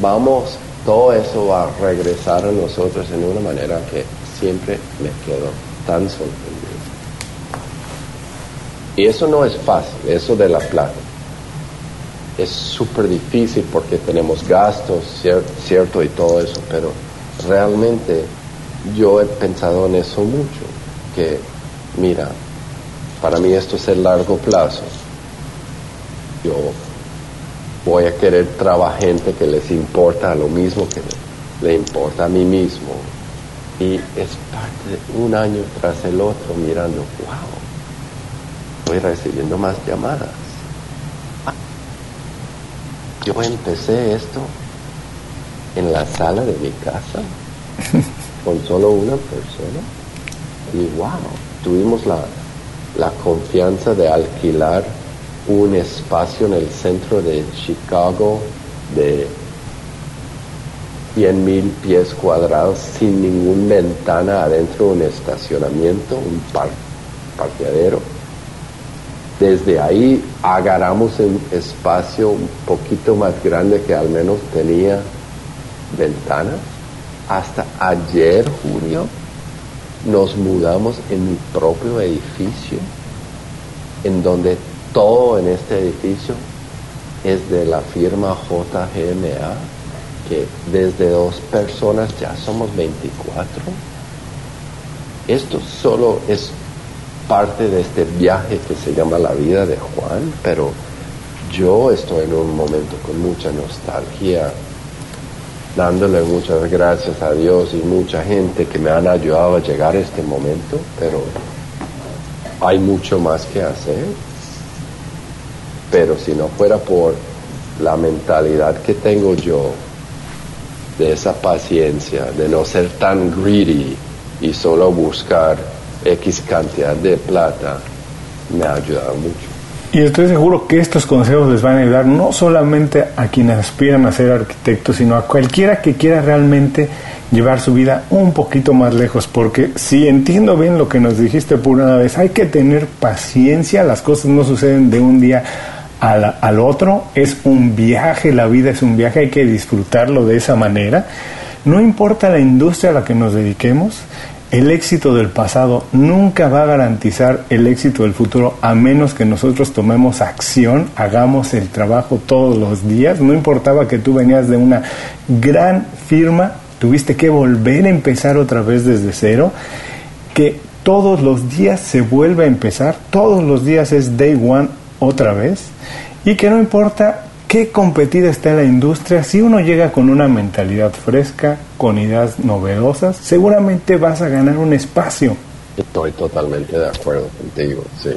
vamos, todo eso va a regresar a nosotros en una manera que siempre me quedo tan sorprendido. Y eso no es fácil, eso de la plata. Es súper difícil porque tenemos gastos, cierto, y todo eso, pero realmente yo he pensado en eso mucho, que mira, para mí esto es el largo plazo. Yo voy a querer trabajar gente que les importa lo mismo que le importa a mí mismo. Y es parte de un año tras el otro mirando, wow, estoy recibiendo más llamadas. Yo empecé esto en la sala de mi casa con solo una persona y wow, tuvimos la, la confianza de alquilar un espacio en el centro de Chicago de 100 mil pies cuadrados sin ninguna ventana adentro de un estacionamiento, un parqueadero. Desde ahí agarramos un espacio un poquito más grande que al menos tenía ventanas. Hasta ayer, junio, nos mudamos en mi propio edificio, en donde todo en este edificio es de la firma JGMA, que desde dos personas ya somos 24. Esto solo es parte de este viaje que se llama la vida de Juan, pero yo estoy en un momento con mucha nostalgia, dándole muchas gracias a Dios y mucha gente que me han ayudado a llegar a este momento, pero hay mucho más que hacer. Pero si no fuera por la mentalidad que tengo yo, de esa paciencia, de no ser tan greedy y solo buscar X cantidad de plata, me ha ayudado mucho. Y estoy seguro que estos consejos les van a ayudar no solamente a quienes aspiran a ser arquitectos, sino a cualquiera que quiera realmente llevar su vida un poquito más lejos, porque si entiendo bien lo que nos dijiste por una vez, hay que tener paciencia, las cosas no suceden de un día al, al, otro, es un viaje, la vida es un viaje, hay que disfrutarlo de esa manera. No importa la industria a la que nos dediquemos, el éxito del pasado nunca va a garantizar el éxito del futuro a menos que nosotros tomemos acción, hagamos el trabajo todos los días. No importaba que tú venías de una gran firma, tuviste que volver a empezar otra vez desde cero, que todos los días se vuelve a empezar, todos los días es day one otra vez y que no importa qué competida está la industria, si uno llega con una mentalidad fresca, con ideas novedosas, seguramente vas a ganar un espacio. Estoy totalmente de acuerdo contigo, sí.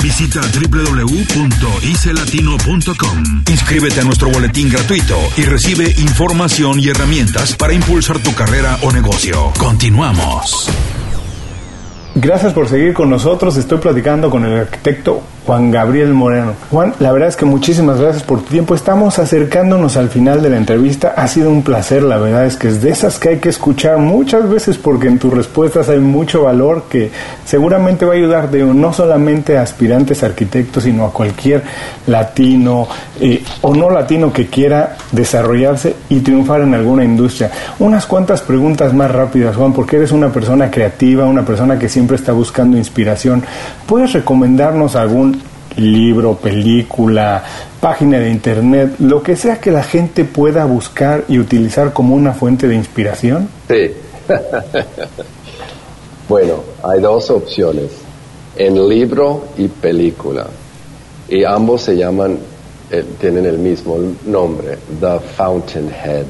Visita www.icelatino.com. Inscríbete a nuestro boletín gratuito y recibe información y herramientas para impulsar tu carrera o negocio. Continuamos. Gracias por seguir con nosotros. Estoy platicando con el arquitecto Juan Gabriel Moreno. Juan, la verdad es que muchísimas gracias por tu tiempo. Estamos acercándonos al final de la entrevista. Ha sido un placer, la verdad es que es de esas que hay que escuchar muchas veces porque en tus respuestas hay mucho valor que seguramente va a ayudar de no solamente a aspirantes arquitectos, sino a cualquier latino eh, o no latino que quiera desarrollarse y triunfar en alguna industria. Unas cuantas preguntas más rápidas, Juan, porque eres una persona creativa, una persona que siempre está buscando inspiración. ¿Puedes recomendarnos algún libro, película, página de internet, lo que sea que la gente pueda buscar y utilizar como una fuente de inspiración? Sí. bueno, hay dos opciones, en libro y película. Y ambos se llaman, eh, tienen el mismo nombre, The Fountainhead.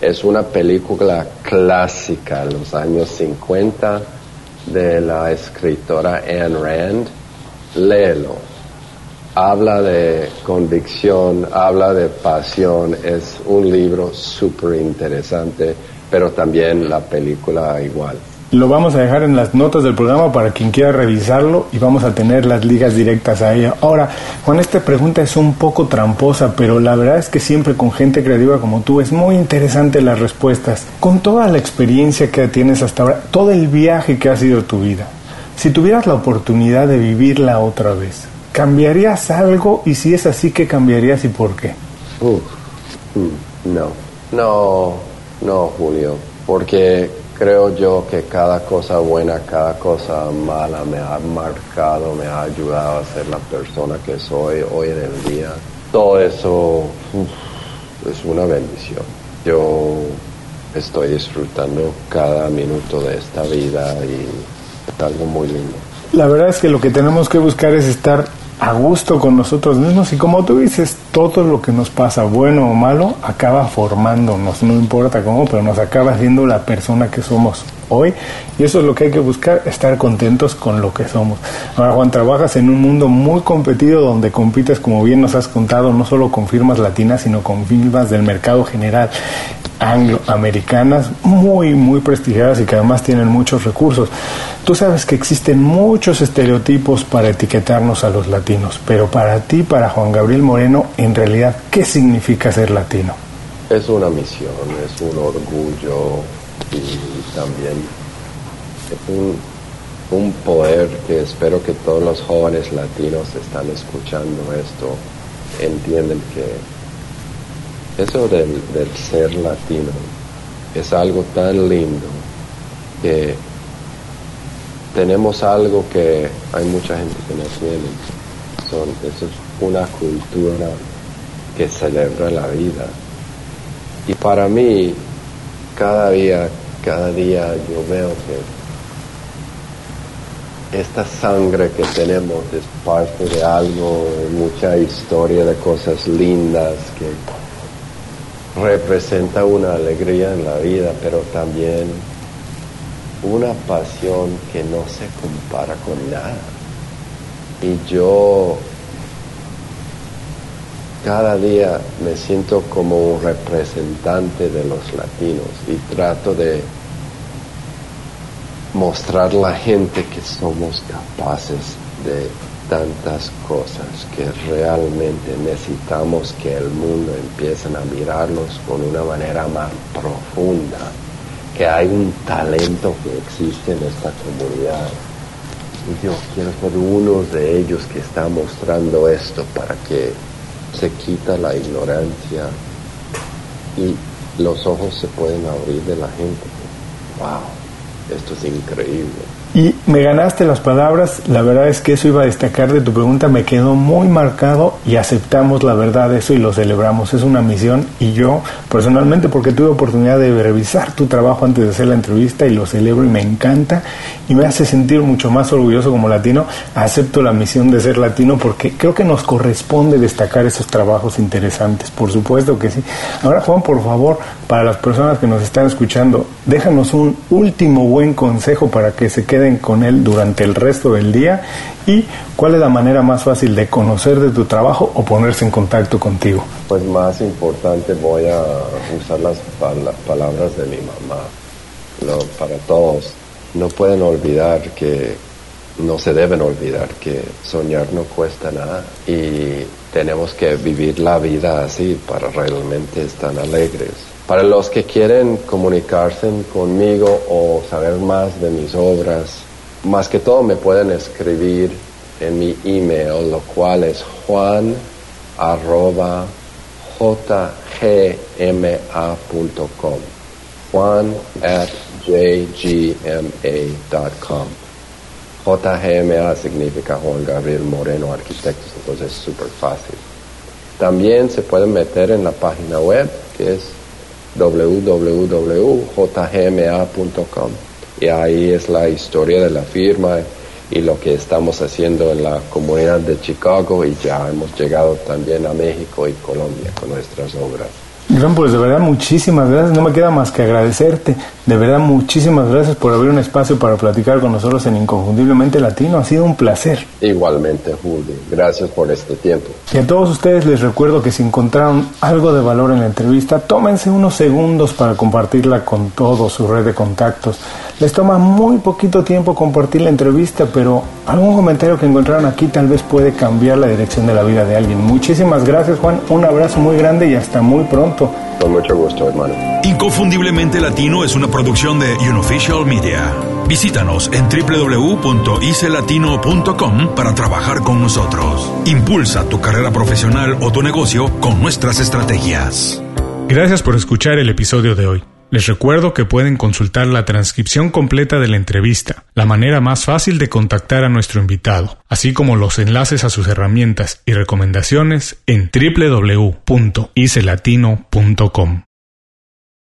Es una película clásica, de los años 50, de la escritora Anne Rand. Léelo habla de convicción, habla de pasión, es un libro súper interesante, pero también la película igual. Lo vamos a dejar en las notas del programa para quien quiera revisarlo y vamos a tener las ligas directas a ella. Ahora, Juan, esta pregunta es un poco tramposa, pero la verdad es que siempre con gente creativa como tú es muy interesante las respuestas. Con toda la experiencia que tienes hasta ahora, todo el viaje que ha sido tu vida, si tuvieras la oportunidad de vivirla otra vez, ¿Cambiarías algo? Y si es así, ¿qué cambiarías y por qué? Mm, no, no, no, Julio, porque creo yo que cada cosa buena, cada cosa mala me ha marcado, me ha ayudado a ser la persona que soy hoy en el día. Todo eso es una bendición. Yo estoy disfrutando cada minuto de esta vida y es algo muy lindo. La verdad es que lo que tenemos que buscar es estar a gusto con nosotros mismos. Y como tú dices, todo lo que nos pasa, bueno o malo, acaba formándonos, no importa cómo, pero nos acaba siendo la persona que somos hoy. Y eso es lo que hay que buscar, estar contentos con lo que somos. Ahora Juan, trabajas en un mundo muy competido donde compites, como bien nos has contado, no solo con firmas latinas, sino con firmas del mercado general angloamericanas muy, muy prestigiadas y que además tienen muchos recursos. Tú sabes que existen muchos estereotipos para etiquetarnos a los latinos, pero para ti, para Juan Gabriel Moreno, en realidad, ¿qué significa ser latino? Es una misión, es un orgullo y también es un, un poder que espero que todos los jóvenes latinos están escuchando esto, entienden que eso del, ser latino es algo tan lindo que tenemos algo que hay mucha gente que no tiene. Son, eso es una cultura que celebra la vida. Y para mí, cada día, cada día yo veo que esta sangre que tenemos es parte de algo, mucha historia de cosas lindas que representa una alegría en la vida, pero también una pasión que no se compara con nada. Y yo cada día me siento como un representante de los latinos y trato de mostrar a la gente que somos capaces de tantas cosas que realmente necesitamos que el mundo empiece a mirarlos con una manera más profunda, que hay un talento que existe en esta comunidad. Y yo quiero ser uno de ellos que está mostrando esto para que se quita la ignorancia y los ojos se pueden abrir de la gente. ¡Wow! Esto es increíble. Y me ganaste las palabras, la verdad es que eso iba a destacar de tu pregunta, me quedó muy marcado y aceptamos la verdad de eso y lo celebramos. Es una misión y yo personalmente, porque tuve oportunidad de revisar tu trabajo antes de hacer la entrevista y lo celebro y me encanta y me hace sentir mucho más orgulloso como latino, acepto la misión de ser latino porque creo que nos corresponde destacar esos trabajos interesantes, por supuesto que sí. Ahora Juan, por favor, para las personas que nos están escuchando, déjanos un último buen consejo para que se queden con él durante el resto del día y cuál es la manera más fácil de conocer de tu trabajo o ponerse en contacto contigo. Pues más importante voy a usar las palabras de mi mamá. para todos, no pueden olvidar que no se deben olvidar que soñar no cuesta nada y tenemos que vivir la vida así para realmente estar alegres. Para los que quieren comunicarse conmigo o saber más de mis obras, más que todo me pueden escribir en mi email, lo cual es juan arroba. Juan at jgma.com. JGMA significa Juan Gabriel Moreno Arquitectos, entonces es súper fácil. También se pueden meter en la página web que es www.jgma.com y ahí es la historia de la firma y lo que estamos haciendo en la comunidad de Chicago y ya hemos llegado también a México y Colombia con nuestras obras. Gran, pues de verdad muchísimas gracias. No me queda más que agradecerte. De verdad muchísimas gracias por abrir un espacio para platicar con nosotros en Inconfundiblemente Latino. Ha sido un placer. Igualmente, Julio. Gracias por este tiempo. Y a todos ustedes les recuerdo que si encontraron algo de valor en la entrevista, tómense unos segundos para compartirla con todo su red de contactos. Les toma muy poquito tiempo compartir la entrevista, pero algún comentario que encontraron aquí tal vez puede cambiar la dirección de la vida de alguien. Muchísimas gracias, Juan. Un abrazo muy grande y hasta muy pronto. Con mucho gusto, hermano. Inconfundiblemente Latino es una producción de Unofficial Media. Visítanos en www.icelatino.com para trabajar con nosotros. Impulsa tu carrera profesional o tu negocio con nuestras estrategias. Gracias por escuchar el episodio de hoy. Les recuerdo que pueden consultar la transcripción completa de la entrevista, la manera más fácil de contactar a nuestro invitado, así como los enlaces a sus herramientas y recomendaciones en www.icelatino.com.